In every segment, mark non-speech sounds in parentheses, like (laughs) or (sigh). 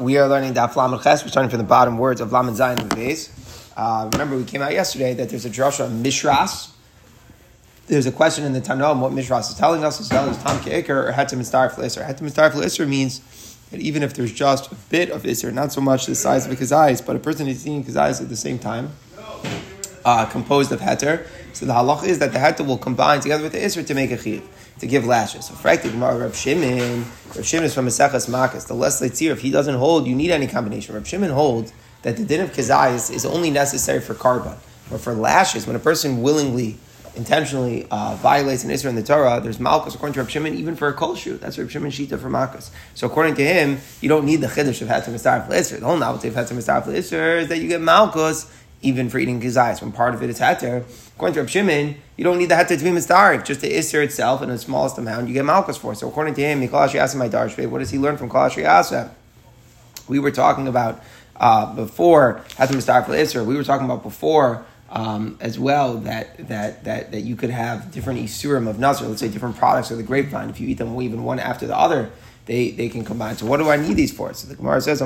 We are learning Daf Lamed Ches. We're starting from the bottom words of Lamed Zayin base. Uh, remember, we came out yesterday that there's a drasha Mishras. There's a question in the Tanoim what Mishras is telling us. Is telling us Tam Ke'ikr or Hetem Mistar Isser. Hetem Mistar Isser means that even if there's just a bit of Isser, not so much the size of a kazais, but a person is eating kazais at the same time, uh, composed of Heter. So the halach is that the Heter will combine together with the Isser to make a Chiv to give lashes. So frankly, Gemara Reb Shimon, Reb Shimon is from Maseches Makas. The less leitzir, if he doesn't hold, you need any combination. Reb Shimon holds that the din of kazayis is only necessary for karban, but for lashes, when a person willingly, intentionally uh, violates an isra in the Torah, there's malchus according to Reb Shimon, even for a kol shoe. That's Reb Shimon shita for malchus. So according to him, you don't need the chiddush of mistarif isra. The whole novelty of mistarif isra is that you get malchus even for eating kazayis. When part of it is hater, according to Reb Shimon, you don't need the hater to be mistarif. Just the isra itself in the smallest amount, you get malchus for. So according to him, Mikol my darshve. What does he learn from Kol Asa? We were talking about uh, before Hatam Mistar for Isra, we were talking about before um, as well that, that that that you could have different isurim of nazar, let's say different products of the grapevine. If you eat them even one after the other, they, they can combine. So what do I need these for? So the Gemara says.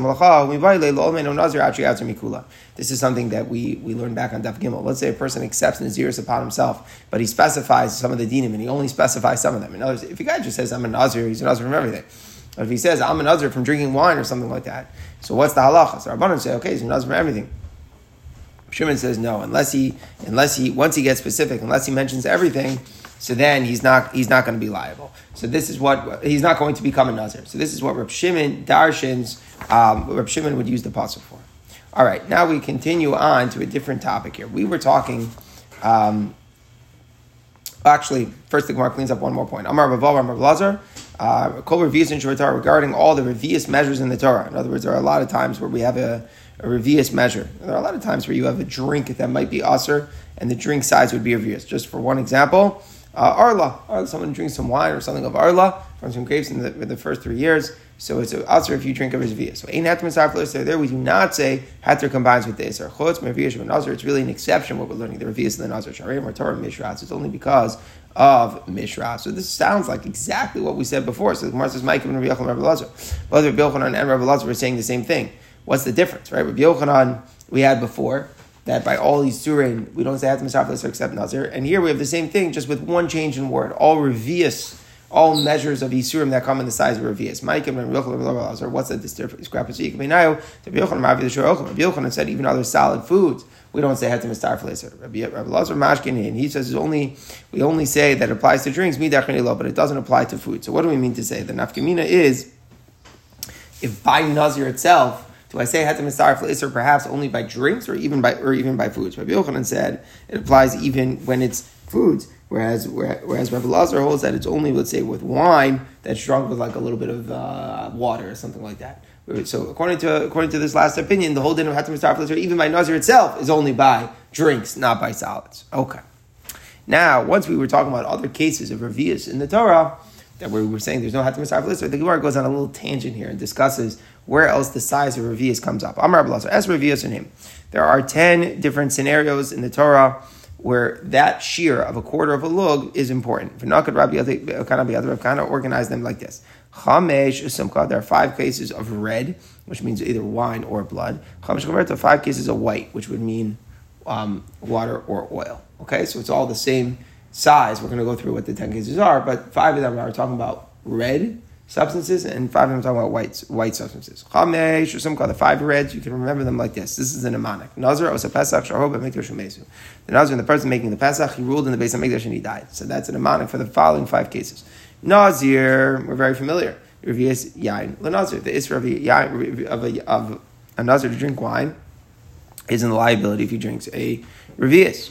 This is something that we, we learned back on Daf Gimel. Let's say a person accepts Naziris upon himself, but he specifies some of the dinim and he only specifies some of them. In other words, if a guy just says, I'm a Nazir, he's a Nazir from everything. But if he says, I'm a Nazir from drinking wine or something like that, so what's the halacha? So Rabbanan say, okay, he's a Nazir from everything. Shimon says no, unless he, unless he, once he gets specific, unless he mentions everything, so then he's not he's not going to be liable. So this is what he's not going to become a nazir. So this is what Reb Shimon Darshins um, Reb Shimon would use the puzzle for. All right, now we continue on to a different topic here. We were talking. Um, actually, first the Gemara cleans up one more point. Amar Baval, Amar Lazar, uh, Kol Revius in Torah regarding all the Revius measures in the Torah. In other words, there are a lot of times where we have a, a Revius measure. There are a lot of times where you have a drink that might be usher, and the drink size would be Revius. Just for one example, uh, arla, someone drinks some wine or something of arla from some grapes in the, in the first three years. So it's a answer if you drink of his via. So ain't hatter misafler there. We do not say hatter combines with the or chutz merviyash nazar. It's really an exception what we're learning the revias and the nazar sharim or Torah mishras. It's only because of mishras. So this sounds like exactly what we said before. So the Gemara says and Rabbi Rabbi Lazar. Both Rabbi Yochanan and Rabbi Lazar were saying the same thing. What's the difference, right? Rabbi Yochanan we had before that by all these we don't say Hatam Misaflis except Nazir. And here we have the same thing, just with one change in word. All revius, all measures of Isurim that come in the size of revius. What's the discrepancy? Rabbi Yochanan said even other solid foods, we don't say Hatam Misaflis. Rabbi Lazar Mashkin, and he says it's only, we only say that applies to drinks, but it doesn't apply to food. So what do we mean to say? The nafkamina is, if by Nazir itself, do I say hetem mistarif le'isr perhaps only by drinks or even by or even by foods? Rabbi Yochanan said it applies even when it's foods, whereas whereas Rabbi Lazar holds that it's only let's say with wine that's drunk with like a little bit of uh, water or something like that. So according to according to this last opinion, the whole din of hetem mistarif le'isr even by nazir itself is only by drinks, not by solids. Okay. Now, once we were talking about other cases of revius in the Torah, that we were saying there's no hatam misarif lister, the Gemara goes on a little tangent here and discusses where else the size of revius comes up. Amar Ablazer, as revius in him. There are ten different scenarios in the Torah where that shear of a quarter of a lug is important. Could Rabbi kind of organize them like this. Chamesh Sumka, there are five cases of red, which means either wine or blood. Chamesh Chaverta, five cases of white, which would mean um, water or oil. Okay, so it's all the same size. We're going to go through what the 10 cases are, but five of them are talking about red substances, and five of them are talking about white, white substances. Chamesh, or some called the five reds, you can remember them like this. This is the mnemonic. Nazar, Osa Pesach, Shahobah, Mikdash, Umesu. The Nazar, the person making the Pesach, he ruled in the base of Mikdash and he died. So that's a mnemonic for the following five cases. Nazir, we're very familiar. Revius Yain. The Nazir, the Isra of a, of a Nazir to drink wine is in the liability if he drinks a Revius.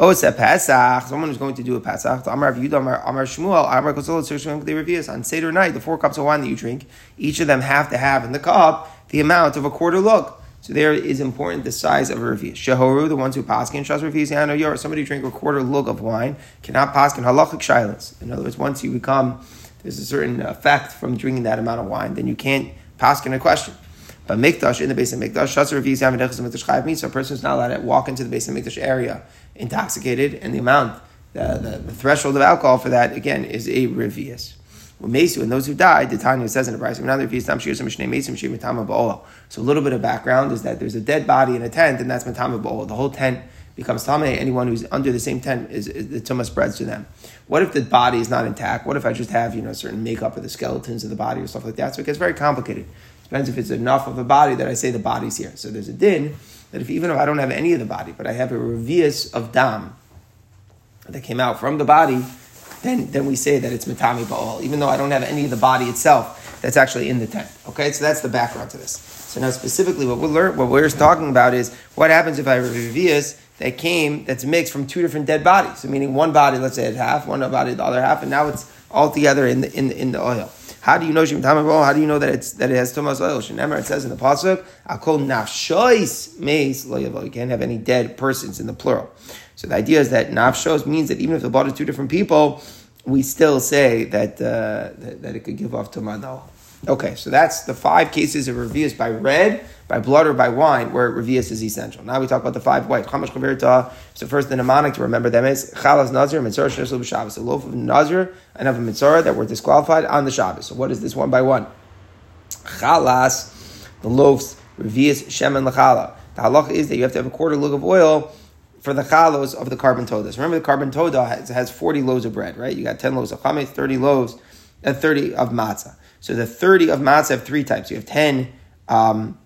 Oh, it's a Pesach. Someone who's going to do a Pesach. Amar Yehuda, Amar, Amar Shmuel, Amar Kosol, Shmuel, they revius on Seder night. The four cups of wine that you drink, each of them have to have in the cup the amount of a quarter look. So there is important the size of a revius. Shehoru, the ones who paskin shas revius yano yor. Somebody drink a quarter lug of wine cannot paskin halachic shilins. In other words, once you become there's a certain effect from drinking that amount of wine, then you can't paskin a question. But mikdash in the base of mikdash, shas revius yamadechas mikdash chayav means so a person is not allowed to walk into the base of mikdash area intoxicated, and the amount, the, the, the, threshold of alcohol for that, again, is a revius. Mesu and those who died, the Tanya says in the brisa. So a little bit of background is that there's a dead body in a tent, and that's Matama Ba'ol. The whole tent becomes Tameh. Anyone who's under the same tent is, is the Tumah spreads to them. What if the body is not intact? What if I just have you know certain makeup of the skeletons of the body or stuff like that? So it gets very complicated. Depends if it's enough of a body that I say the body's here. So there's a din that if even if I don't have any of the body, but I have a revius of dam that came out from the body, then, then we say that it's mitami ba'al, even though I don't have any of the body itself that's actually in the tent. Okay, so that's the background to this. So now specifically what we're, learn, what we're talking about is what happens if I have a revius that came, that's mixed from two different dead bodies. So meaning one body, let's say it's half, one body the other half, and now it's all together in the, in the, in the oil. How do you know Shem How do you know that it's that it has Tumas oil? Shenemar, it says in the pasuk, "Akol nafshois meis lo You can't have any dead persons in the plural. So the idea is that nafshos means that even if the blood is two different people, we still say that uh, that, that, it could give off Tumadal. Okay, so that's the five cases of revius by red, by blood, or by wine, where revius is essential. Now we talk about the five white. So first, the mnemonic to remember them is chalas nazir mitzvah shnesul b'Shabbos. A loaf of nazir and of a mitzvah that were disqualified on the Shabbos. So what is this one by one? Chalas, the loaves revius shemen lechala. The halacha is that you have to have a quarter lug of oil for the chalos of the karban todas. Remember, the karban toda has, has 40 loaves of bread, right? You got 10 loaves of chametz, 30 loaves, and 30 of matzah. So the 30 of matzah have three types. You have 10 um,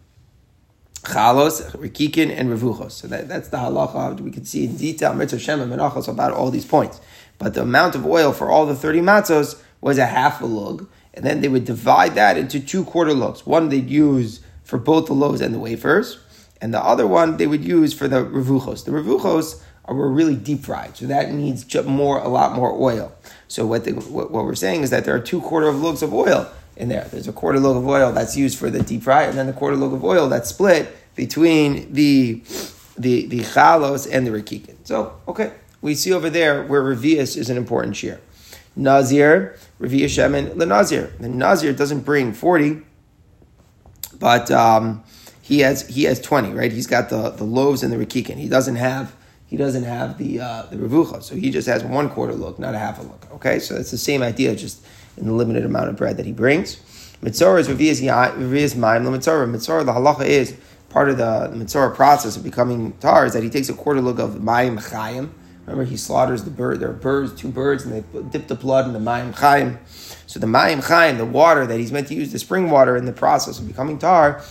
chalos, rikikin, and revuchos. So that, that's the halacha. We can see in detail, mitzvah shem and menachos, about all these points. But the amount of oil for all the 30 matzos was a half a lug. And then they would divide that into two quarter lugs. One they'd use for both the loaves and the wafers and the other one they would use for the revuchos. The revuchos were really deep fried, so that needs more, a lot more oil. So what, what, what we're saying is that there are two quarter of lugs of oil in there. There's a quarter lug of oil that's used for the deep fry, and then the quarter lug of oil that's split between the the the chalos and the rikikin. So okay, we see over there where revius is an important shear. Nazir, revius shemen, the nazir. The nazir doesn't bring forty, but um, he has he has twenty, right? He's got the, the loaves and the rikikin. He doesn't have he doesn't have the uh, the revucha, so he just has one quarter look, not a half a look. Okay, so it's the same idea, just in the limited amount of bread that he brings. Mitzorah is revias ma'im. Mitzorah, the halacha is part of the, the mitzorah process of becoming tar is that he takes a quarter look of ma'im chayim. Remember, he slaughters the bird. There are birds, two birds, and they dip the blood in the ma'im chayim. So the ma'im chayim, the water that he's meant to use, the spring water in the process of becoming tar,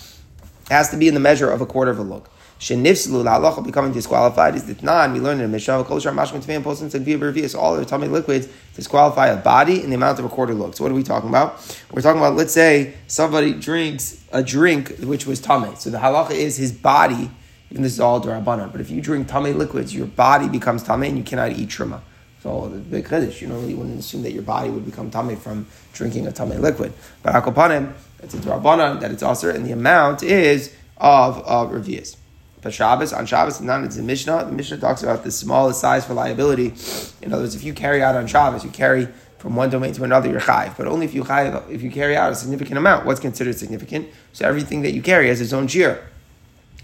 has to be in the measure of a quarter of a look. Shenifslu halacha becoming disqualified is ditnan. We learned in Mishnah kol shar mashman tmeim postim and via All the atomic liquids disqualify a body in the amount of a quarter look. So what are we talking about? We're talking about let's say somebody drinks a drink which was tame. So the halacha is his body. Even this is all darabanan. But if you drink tame liquids, your body becomes tame and you cannot eat truma. So the big chiddush, you you wouldn't assume that your body would become tame from drinking a tame liquid. But akopanim, it's a drabana that it's also, and the amount is of of revius. But Shabbos on Shabbos, not it's the Mishnah. The Mishnah talks about the smallest size for liability. In other words, if you carry out on Shabbos, you carry from one domain to another, you're chayiv. But only if you chayiv, if you carry out a significant amount. What's considered significant? So everything that you carry has its own shear.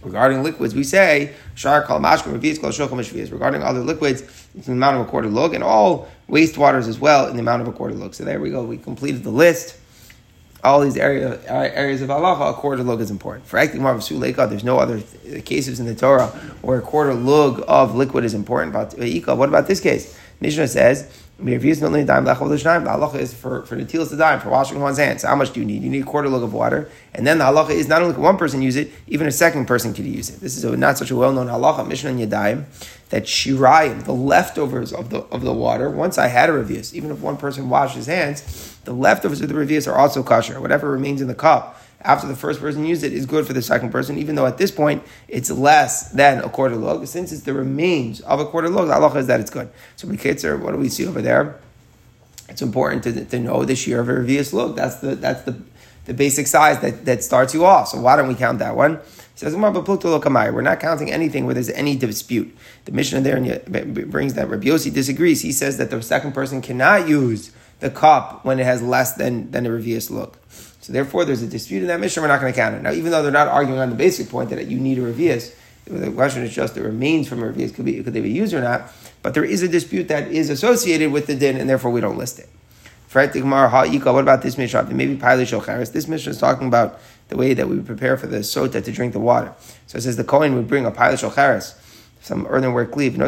Regarding liquids, we say shar revius kal shocham Regarding other liquids, it's the amount of a quarter lug, and all wastewaters as well in the amount of a quarter lug. So there we go. We completed the list all these area, uh, areas of halacha, a quarter lug is important. For acting marv suleika, there's no other th- cases in the Torah where a quarter lug of liquid is important. But uh, what about this case? Mishnah says, the halacha is for, for netilas to dime, for washing one's hands. How much do you need? You need a quarter lug of water. And then the halacha is not only can one person use it, even a second person could use it. This is a, not such a well-known halacha, Mishnah Yadayim, that shirayim, the leftovers of the of the water, once I had a revius, even if one person washed his hands, the leftovers of the revius are also kosher. Whatever remains in the cup after the first person used it is good for the second person, even though at this point it's less than a quarter log. Since it's the remains of a quarter log, the halacha is that it's good. So Bekitzer, what do we see over there? It's important to, to know the shear of a revius log. That's the that's the the basic size that, that starts you off. So why don't we count that one? Says, We're not counting anything where there's any dispute. The Mishnah there brings that Rabbi Yossi disagrees. He says that the second person cannot use the cup when it has less than, than a revius look. So therefore, there's a dispute in that mission. We're not going to count it. Now, even though they're not arguing on the basic point that you need a revius, the question is just the remains from a revius could be could they be used or not. But there is a dispute that is associated with the din, and therefore we don't list it. What about this Mishnah? Maybe Pilot Shocharis. This Mishnah is talking about the way that we prepare for the sota to drink the water. So it says the Kohen would bring a Pilot Shocharis some earthenware cleave. He'd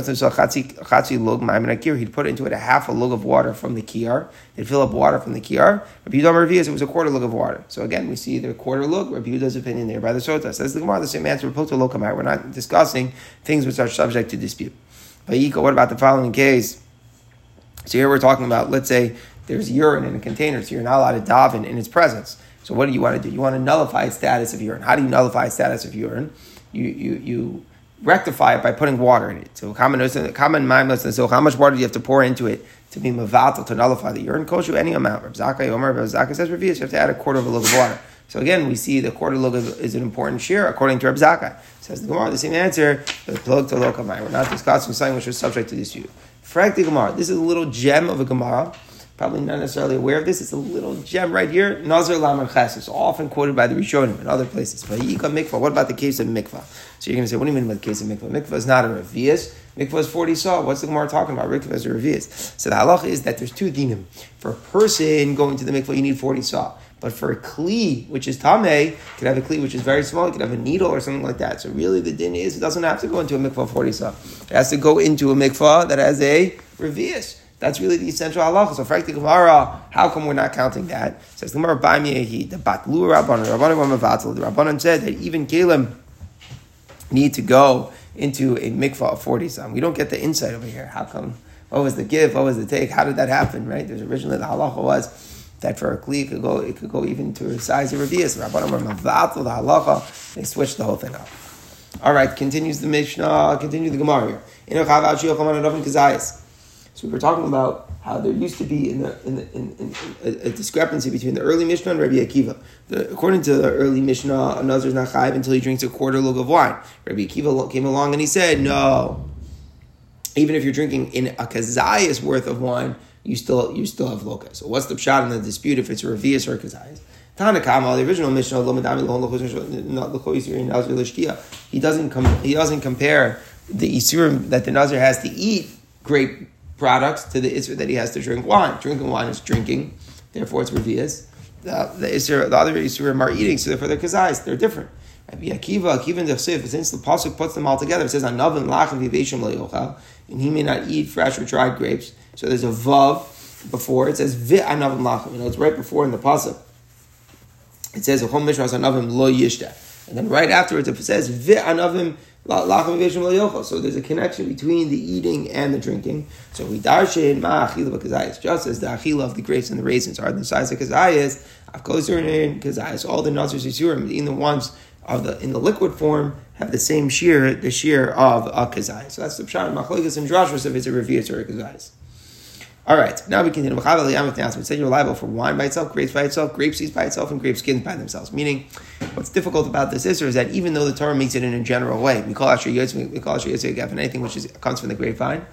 put into it a half a lug of water from the kiyar. He'd fill up water from the kiyar. Rabbi Yudah Revius, it was a quarter lug of water. So again, we see the quarter lug. Rabbi Yudah's opinion there by the Sota. Says the Gemara, the same answer. We're not discussing things which are subject to dispute. But what about the following case? So here we're talking about, let's say there's urine in a container, so you're not allowed to daven in its presence. So what do you want to do? You want to nullify its status of urine. How do you nullify its status of urine? You you you rectify it by putting water in it. So common common mind so how much water do you have to pour into it to be mavatal to nullify the urine kosher any amount. Reb Zakkai Omer Reb Zakkai says revius you have to add a quarter of a lug of water. So again, we see the quarter lug is an important share according to Reb Zakkai. Says the Gemara, the same answer. The plug to lokamai. We're not discussing something which is subject to dispute. Frankly, Gemara. This is a little gem of a Gemara probably not necessarily aware of this. It's a little gem right here. Nazar Lamed Ches. It's often quoted by the Rishonim in other places. But Mikvah. What about the case of Mikvah? So you're going to say, what do you mean by the case of Mikvah? Mikvah is not a Revius. Mikvah is 40 saw. What's the Gemara talking about? Mikvah is a Revius. So the halacha is that there's two dinim. For a person going to the Mikvah, you need 40 saw. But for a kli, which is tame, you could have a kli which is very small. You could have a needle or something like that. So really, the din is it doesn't have to go into a mikvah forty saw. It has to go into a mikvah that has a revius. That's really the essential halacha. So, frankly, Gemara, how come we're not counting that? It says Gemara, the batlu rabbanon, rabbanon The rabbanon said that even Kalim need to go into a mikvah of forty some. We don't get the insight over here. How come? What was the give? What was the take? How did that happen? Right? There's originally the halacha was that for a kli it could go it could go even to a size of revius. Rabbanon were mavatul the halacha. They switched the whole thing up. All right, continues the Mishnah, continue the Gemara here. So we were talking about how there used to be in, the, in, the, in, in a, a, discrepancy between the early Mishnah and Rabbi Akiva. The, according to the early Mishnah, a is not chayiv until he drinks a quarter lug of wine. Rabbi Akiva came along and he said, no, even if you're drinking in a kazayas worth of wine, you still you still have loka. So what's the shot in the dispute if it's a revius or a kazayas? Tanakama, the original Mishnah, he doesn't com- he doesn't compare the isurim that the Nazir has to eat grape products to the Isra that he has to drink wine. Drinking wine is drinking, therefore it's Revias. The, the, Isra, the other Isurim are eating, so therefore they're Kazais, they're different. Akiva, Akiva and since the Pasuk puts them all together, it says, Anavim lachem viveshim le'yochal, and he may not eat fresh or dried grapes. So there's a Vav before, it says, lachem. You know, it's right before in the Pasuk. It says, anavim lo. And then right afterwards it says, so there's a connection between the eating and the drinking. So we darshin ma'achila kazayas, just as the achila of the grapes and the raisins are the size of kazayas, avkosurin kazayas, all the nazars yisurim, in the ones of the in the liquid form have the same shear, the shear of a kazayas. So that's the pshat machlikas and drashos if it's a revius or a kazayas. All right, now we continue. Said you're liable for wine by itself, grapes by itself, grape seeds by itself, and grape skins by themselves. Meaning, what's difficult about this is, is that even though the Torah makes it in a general way, we call Asher Yotz, we call Asher Yotz anything which is, comes from the grapevine,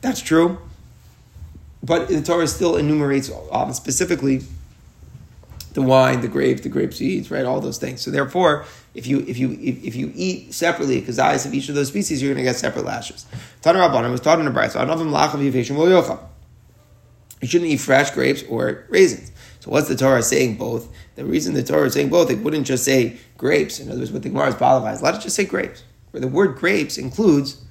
that's true. But the Torah still enumerates uh, specifically the wine, the grape, the grape seeds, right? All those things. So therefore, if you if you if, if you eat separately because eyes of each of those species, you're going to get separate lashes. Tanur Rabbanim was taught in the bride. So anavim lachav yiveshim lo you shouldn't eat fresh grapes or raisins. So what's the Torah saying both? The reason the Torah is saying both, it wouldn't just say grapes. In other words, what the Gemara is balavais. Let it just say grapes. Where the word grapes includes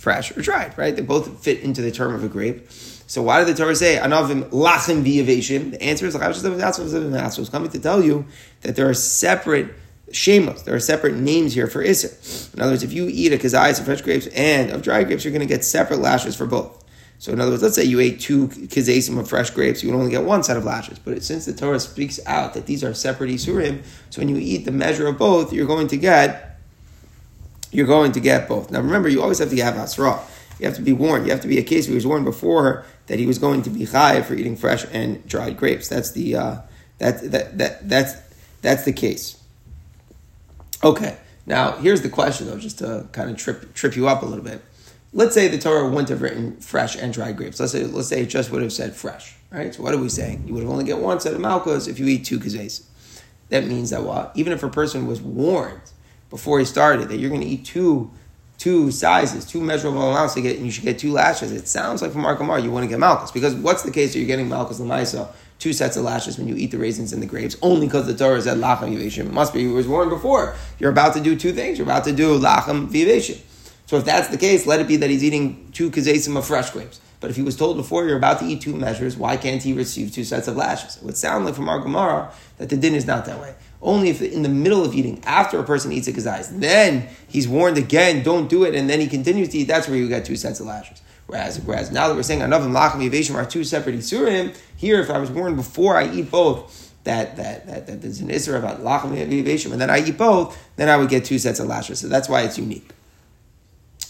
fresh or dried, right? They both fit into the term of a grape. So why did the Torah say anavim lachim v'yaveshim? The answer is it's coming to tell you that there are separate shemos. There are separate names here for iser. In other words, if you eat a kazayas of fresh grapes and of dry grapes, you're going to get separate lashes for both. So in other words, let's say you ate two kizesim of fresh grapes, you would only get one set of lashes. But since the Torah speaks out that these are separate isurim, so when you eat the measure of both, you're going to get you're going to get both. Now remember, you always have to have asra. You have to be warned. You have to be a case where he was warned before that he was going to be chayiv for eating fresh and dried grapes. That's the uh, that, that that that's that's the case. Okay. Now here's the question though, just to kind of trip trip you up a little bit let's say the Torah wouldn't have written fresh and dried grapes. Let's say let's say it just would have said fresh, right? So what are we saying? You would have only get one set of malchus if you eat two kazes. That means that what? Even if a person was warned before he started that you're going to eat two two sizes, two measurable amounts to get, and you should get two lashes. It sounds like from Mark Amar you want to get malchus because what's the case that you're getting malchus lemaisa two sets of lashes when you eat the raisins and the grapes, only because the Torah said lachem vivation. It must be, it was warned before. You're about to do two things. You're about to do lachem vivation. So if that's the case, let it be that he's eating two kazesim of fresh grapes. But if he was told before you're about to eat two measures, why can't he receive two sets of lashes? It would sound like from our Gemara that the din is not that way. Only if in the middle of eating, after a person eats a kazais, then he's warned again, don't do it, and then he continues to eat, that's where you get two sets of lashes. Whereas, whereas now that we're saying another lachem yaveshim are two separate isurim, here if I was warned before I eat both, that that that, that there's an isra about lachem yaveshim, and then I eat both, then I would get two sets of lashes. So that's why it's unique.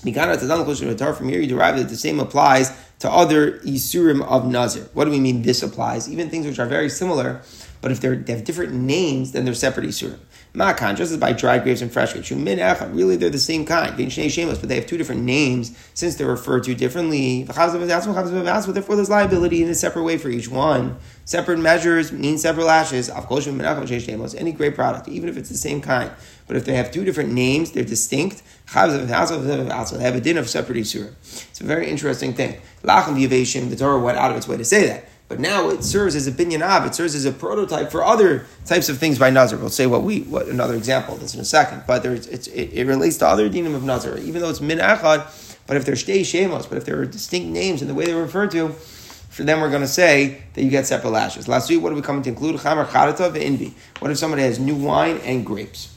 From here, you derive that the same applies to other isurim of nazir. What do we mean? This applies even things which are very similar but if they have different names, then they're separate isurim. Makan, just as by dry grapes and fresh grapes. Really, they're the same kind. Shameless, But they have two different names since they're referred to differently. Therefore, there's liability in a separate way for each one. Separate measures mean separate lashes. Any grape product, even if it's the same kind. But if they have two different names, they're distinct. They have a din of separate isurim. It's a very interesting thing. Lachem Yavashim, the Torah went out of its way to say that. But now it serves as a binyan av, it serves as a prototype for other types of things by Nazar. We'll say what we what another example this in a second. But there's it, it, relates to other dinim of Nazar, even though it's min achad. But if they're but if there are distinct names and the way they're referred to, for them we're going to say that you get separate lashes. Last week, what are we coming to include? Chamar charata ve'invi. What if somebody has new wine and grapes?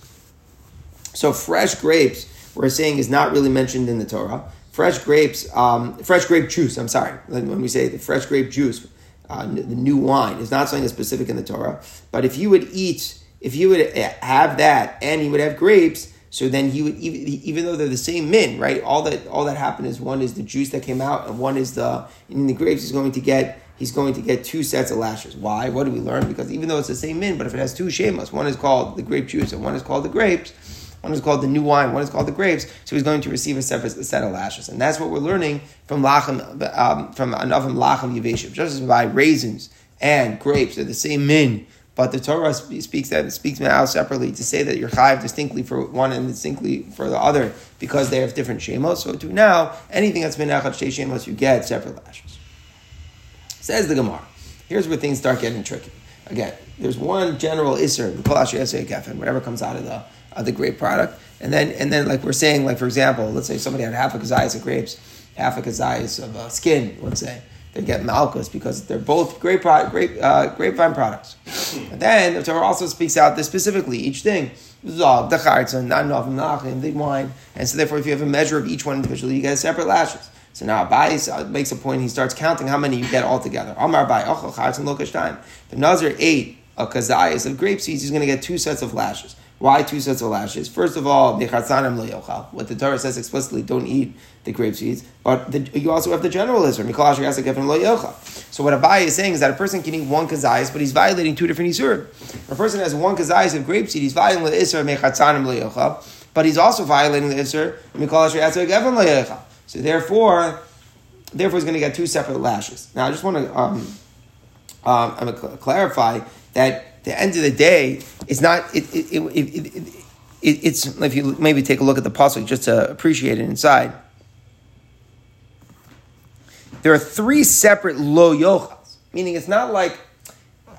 So fresh grapes, we're saying is not really mentioned in the Torah. Fresh grapes, um, fresh grape juice. I'm sorry, when we say the fresh grape juice uh, the new wine. is not something that's specific in the Torah. But if you would eat, if you would have that, and he would have grapes, so then he would even, even though they're the same min, right? All that all that happened is one is the juice that came out, and one is the in the grapes. He's going to get he's going to get two sets of lashes. Why? What do we learn? Because even though it's the same min, but if it has two shemas, one is called the grape juice and one is called the grapes one is called the new wine, one is called the grapes. So he's going to receive a separate set of lashes, and that's what we're learning from lachem, um, from anavim lachem yiveshiv. Just as by raisins and grapes, they're the same min, but the Torah speaks that speaks out separately to say that you're chayiv distinctly for one and distinctly for the other because they have different shemos. So to now, anything that's been echad shemos, you get separate lashes. Says the Gemara. Here's where things start getting tricky. Again, there's one general iser, the kol whatever comes out of the of the grape product. And then, and then, like we're saying, like for example, let's say somebody had half a kazayas of grapes, half a kazayas of uh, skin. Let's say they get malchus because they're both grape grape uh, grapevine products. (clears throat) And then the Torah also speaks out this specifically each thing. Zog, the chartzon, not enough nachim, the wine, and so therefore, if you have a measure of each one individually, you get separate lashes. So now Abai uh, makes a point. He starts counting how many you get altogether. Amar Abai, ochel chartzon lokash time. The Nazir ate a kazayas of grape seeds. He's going to get two sets of lashes. Why two sets of lashes? First of all, what the Torah says explicitly, don't eat the grape seeds. But the, you also have the general Israel. So what Abai is saying is that a person can eat one kazayis, but he's violating two different isur. A person has one kazayis of grape seed, he's violating the isur mechatzanim but he's also violating the isur So therefore, therefore he's going to get two separate lashes. Now I just want to um, um, clarify that the end of the day, it's not. It, it, it, it, it's if you maybe take a look at the pasuk just to appreciate it inside. There are three separate lo yochas, meaning it's not like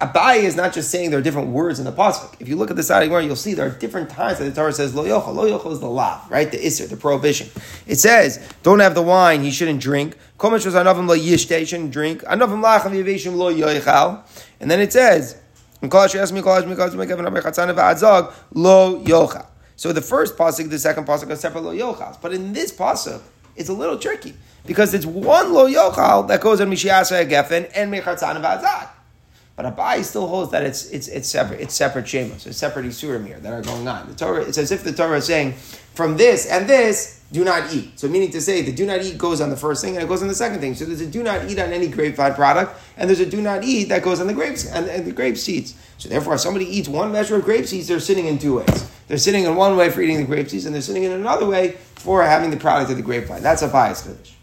Abai is not just saying there are different words in the pasuk. If you look at the side of the you'll see there are different times that the Torah says lo yochel. Lo yochel is the law, right? The iser, the prohibition. It says, "Don't have the wine; he shouldn't drink." Komesh was anavim lo yishtei, shouldn't drink. Anavim yiveshim lo. And then it says, so the first pasuk, the second pasuk are separate lo yochals. But in this pasuk, it's a little tricky because it's one lo yochal that goes on mishiasa gefen and mechatzan v'adzag. But Abai still holds that it's it's it's separate. It's separate shemos. It's separate isurim here that are going on. The Torah. It's as if the Torah is saying from this and this do not eat. So meaning to say the do not eat goes on the first thing and it goes on the second thing. So there's a do not eat on any grapevine product, and there's a do not eat that goes on the grapes and, and the grape seeds. So therefore, if somebody eats one measure of grape seeds, they're sitting in two ways. They're sitting in one way for eating the grape seeds, and they're sitting in another way for having the product of the grapevine. That's a bias finish.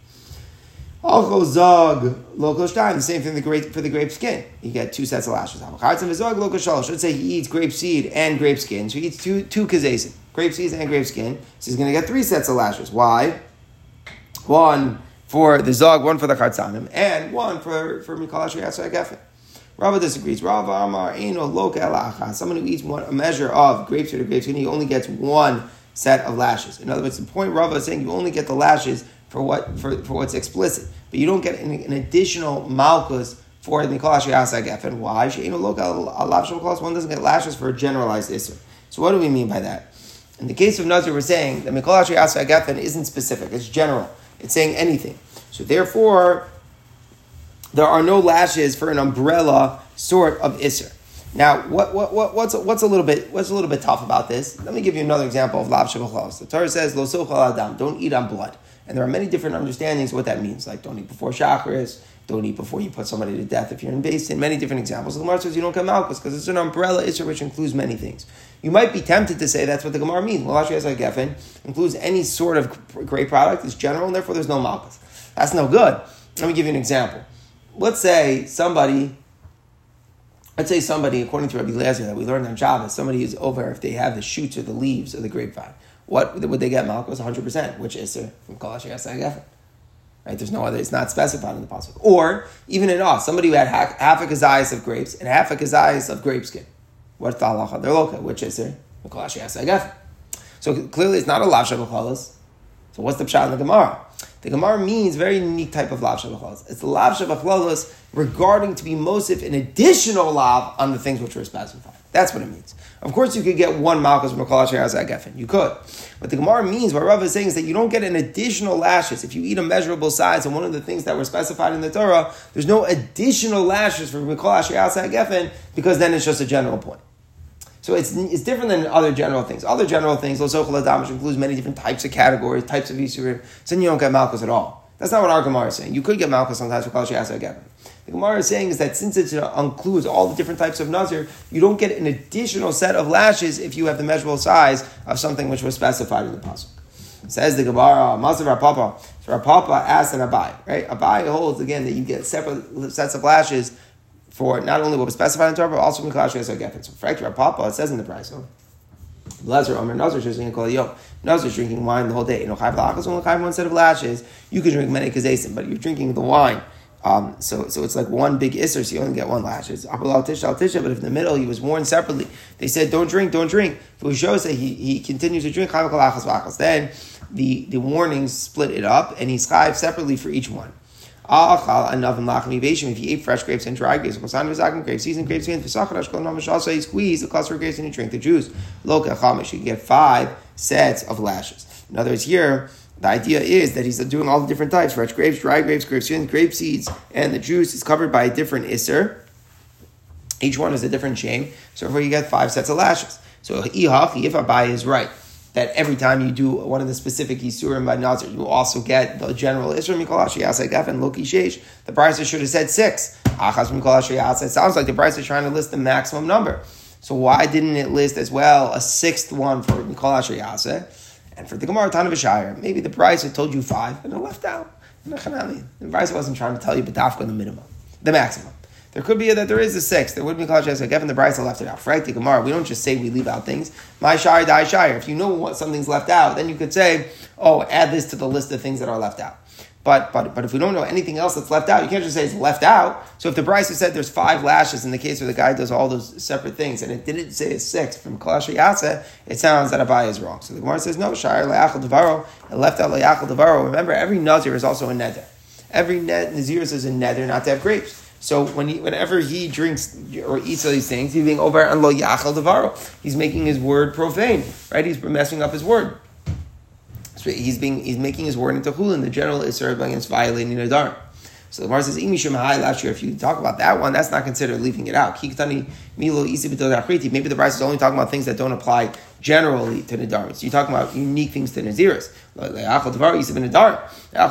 Also, zog local time. The same thing for the grape skin. You get two sets of lashes. Should say he eats grape seed and grape skin. So he eats two two kazesim grape seeds and grape skin. So he's going to get three sets of lashes. Why? One for the zog, one for the chatzanim, and one for for mikalash gefen. Rava disagrees. Rava Amar Eino Loka Someone who eats one, a measure of grapes or grapes, he only gets one set of lashes. In other words, the point Rava is saying you only get the lashes for what for, for what's explicit, but you don't get an, an additional malchus for the Mikol Geffen. Why? One doesn't get lashes for a generalized Isser. So what do we mean by that? In the case of Nazir, we're saying that Mikol Asher Geffen isn't specific, it's general. It's saying anything. So therefore, there are no lashes for an umbrella sort of Isser. Now, what, what, what, what's, what's a little bit what's a little bit tough about this? Let me give you another example of Lab lav The Torah says lo adam, don't eat on blood, and there are many different understandings what that means. Like don't eat before chakras, don't eat before you put somebody to death if you're in base. In many different examples, the Gemara says you don't get malchus because it's an umbrella issue which includes many things. You might be tempted to say that's what the Gemara means. Geffen includes any sort of great product. It's general, and therefore there's no malchus. That's no good. Let me give you an example. Let's say somebody. Let's say somebody, according to Rabbi Lezer, that we learned on Shabbos, somebody is over if they have the shoots or the leaves of the grapevine. What would they get malchus? 100%, which is from Kalash Geffen. Right? There's no other, it's not specified in the pasuk. Or, even in us, somebody who had half, half a kazayas of grapes and half a kazayas of grape skin. What's the halacha? They're loka, which is there? So clearly it's not a lav shabachalas. So what's the pshat in the Gemara? The Gemara means very unique type of lav shabachalas. It's the lav shabachalas regarding to be mosif an additional lav on the things which were specified. That's what it means. Of course, you could get one malchus from a kol geffen. You could. What the Gemara means, what Rav is saying, is that you don't get an additional lashes if you eat a measurable size. And one of the things that were specified in the Torah, there's no additional lashes for kol geffen because then it's just a general point. So it's, it's different than other general things. Other general things, Losochel Adamish includes many different types of categories, types of Yisurim. So you don't get malchus at all. That's not what our Gemara is saying. You could get malchus sometimes for kol geffen. The Gemara is saying is that since it includes all the different types of nazir, you don't get an additional set of lashes if you have the measurable size of something which was specified in the pasuk. Says the Gemara, Masav Rav Papa. So Rav Papa asks an Abai, right? Abai holds again that you get separate sets of lashes for not only what was specified in Torah, but also from Klash Geffen. So, for Rav Papa, it says in the brisa. Oh, so, Lezer Omer Nazir drinking call yo. Nazir drinking wine the whole day. You know, chayv one set of lashes. You can drink many kazesim, but you're drinking the wine um, so, so it's like one big isser, so you only get one lash. It's apal tisha tisha, but if in the middle he was warned separately, they said, don't drink, don't drink. That he, he continues to drink, then the, the warnings split it up, and he's chayv separately for each one. If you ate fresh grapes and dry grapes, grapes, seasoned grapes, also you squeeze the cluster of grapes and you drink the juice. You get five sets of lashes. In other words, here the idea is that he's doing all the different types: fresh grapes, dry grapes, grape skins, grape seeds, and the juice is covered by a different isser. Each one is a different shame. So therefore, you get five sets of lashes. So if Abai is right that every time you do one of the specific isurim by Nazir, you also get the general isser mikolashi yasek and loki sheish. The brisa should have said six. Achas mikolashi It sounds like the brisa is trying to list the maximum number. So why didn't it list as well a sixth one for mikolashi yasek? And for the Gemara Tanavashire, maybe the had told you five and it left out. The brisa wasn't trying to tell you Batafka the minimum, the maximum. There could be a, that there is a six. There would be a Kalash Yasek. Given the brisa left it out. Frank the Gemara, we don't just say we leave out things. My shire, die shire. If you know what something's left out, then you could say, oh, add this to the list of things that are left out. But, but, but if we don't know anything else that's left out, you can't just say it's left out. So if the brisa said there's five lashes in the case where the guy does all those separate things, and it didn't say it's six from Kalash Yasa, it sounds that Abai is wrong. So the Gemara says, no, Shire Le'achal Devaro, it left out Le'achal Devaro. Remember, every Nazir is also a neder. Every Nazir is a neder not to have grapes. So when he, whenever he drinks or eats all these things, he's being over and lo yachal devaro. He's making his word profane, right? He's messing up his word he's being he's making his word into chulin. The general is served against violating the dharma. So the Gemara says, last year, if you talk about that one, that's not considered leaving it out. Maybe the brisa is only talking about things that don't apply generally to Nadarim. So you're talking about unique things to Naziris. Achal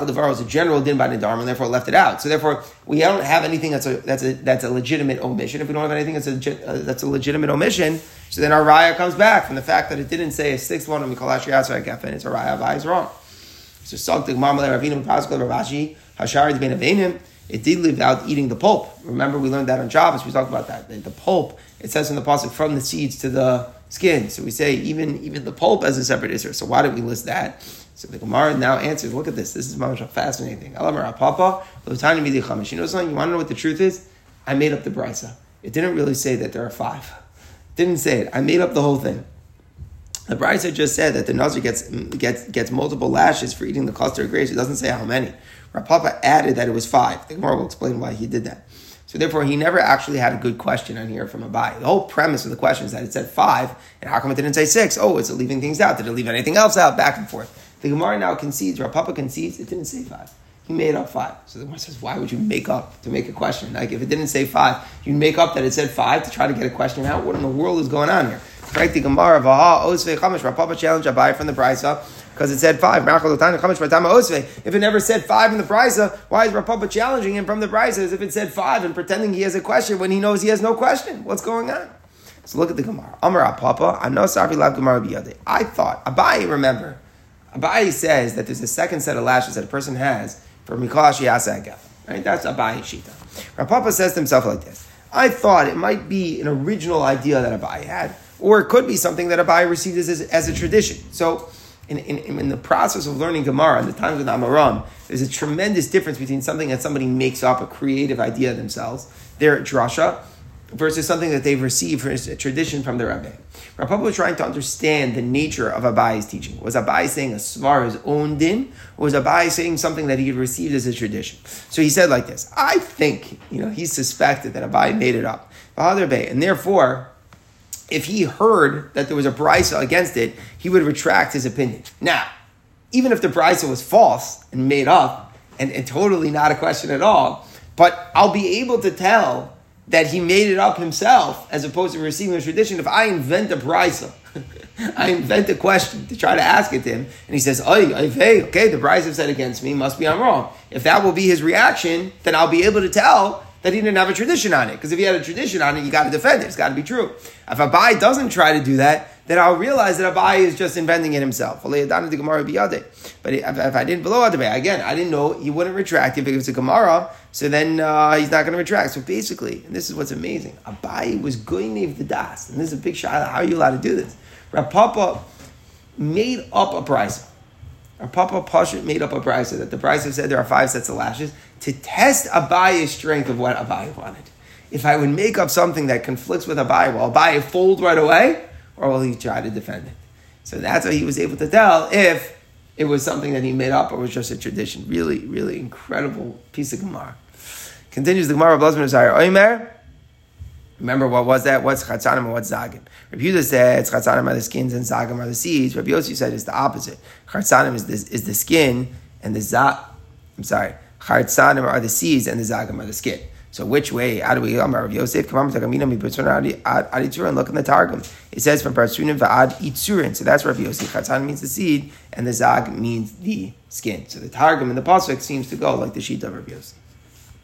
Devar is a general din by Nadarim and therefore left it out. So therefore, we don't have anything that's a, that's a, that's a legitimate omission. If we don't have anything that's a, uh, that's a legitimate omission, so then our raya comes back from the fact that it didn't say a sixth one of Mikol Ashri Yatzvah Geffen. It's a raya, Abai is wrong. So Salk the Marmalay Ravina Pascal Ravashi. Hashari ben Avenim, it did live out eating the pulp. Remember, we learned that on Shabbos. We talked about that. The pulp, it says in the pasuk, from the seeds to the skin. So we say even even the pulp as a separate isser. So why did we list that? So the Gemara now answers. Look at this. This is fascinating. Ah, Papa, You know something? You want to know what the truth is? I made up the brisa. It didn't really say that there are five. Didn't say it. I made up the whole thing. The brisa just said that the nazir gets gets gets multiple lashes for eating the cluster of grapes. It doesn't say how many. Rav Papa added that it was five. The Gemara will explain why he did that. So therefore, he never actually had a good question on here from Abai. The whole premise of the question is that it said five, and how come it didn't say six? Oh, is it leaving things out? Did it leave anything else out? Back and forth. The Gemara now concedes, Rav Papa concedes, it didn't say five. He made up five. So the one says, why would you make up to make a question? Like if it didn't say five, you'd make up that it said five to try to get a question out. What in the world is going on here? Correct the Gemara, Vaha, Osve, Chamish, Rav Papa challenged Abai from the Brisa because it said five. If it never said five in the brisa, why is Rav Papa challenging him from the brisa as if it said five and pretending he has a question when he knows he has no question? What's going on? So look at the Gemara. Amar Papa, I know Safi Lav Gemara. I thought Abai. Remember, Abai says that there's a second set of lashes that a person has for Mikolash Yasa Right? That's Abai Shita. Rav Papa says to himself like this. I thought it might be an original idea that Abai had, or it could be something that Abai received as, as a tradition. So in, in, in, the process of learning Gemara in the times of the Amaram, there's a tremendous difference between something that somebody makes up, a creative idea themselves, their drasha, versus something that they've received from a tradition from their Rebbe. Rav Papa was trying to understand the nature of Abai's teaching. Was Abai saying a svar his own din, or was Abai saying something that he had received as a tradition? So he said like this, I think, you know, he suspected that Abai made it up. And therefore, if he heard that there was a brisa against it, he would retract his opinion. Now, even if the brisa was false and made up and, and totally not a question at all, but I'll be able to tell that he made it up himself as opposed to receiving a tradition. If I invent a brisa, (laughs) I invent a question to try to ask it to him, and he says, "Oh, hey, okay, the brisa said against me, must be I'm wrong." If that will be his reaction, then I'll be able to tell that he didn't have a tradition on it. Because if he had a tradition on it, you got to defend it. It's got to be true. If Abai doesn't try to do that, then I'll realize that Abai is just inventing it himself. But if, I didn't below Abai, again, I didn't know he wouldn't retract if it was a Gemara, so then uh, he's not going to retract. So basically, and this is what's amazing, Abai was goynev the das, and this is a big shot. How are you allowed to do this? Rav Papa made up a brisa. Our Papa Pashut made up a brisa that the brisa said there are five sets of lashes to test Abaye's strength of what Abaye wanted. If I would make up something that conflicts with Abaye, will Abaye fold right away, or will he try to defend it? So that's how he was able to tell if it was something that he made up or was just a tradition. Really, really incredible piece of Gemara. Continues the Gemara, of Blazman Oimer. Remember what was that? What's chatzanim and what's zagim? Rabbi Yehuda said chatzanim are the skins and zagim are the seeds. Rabbi Yossi said it's the opposite. Chatzanim is the, is the skin and the za. I'm sorry. Chatzanim are the seeds and the zagim are the skin. So which way? How do we come? Rabbi Yosef, come on, and look in the Targum. It says from Parsunim va'ad itzurin. So that's Rabbi Yosef. Chatzan means the seed, and the zag means the skin. So the Targum and the pasuk seems to go like the sheet of Rabbi Yosef.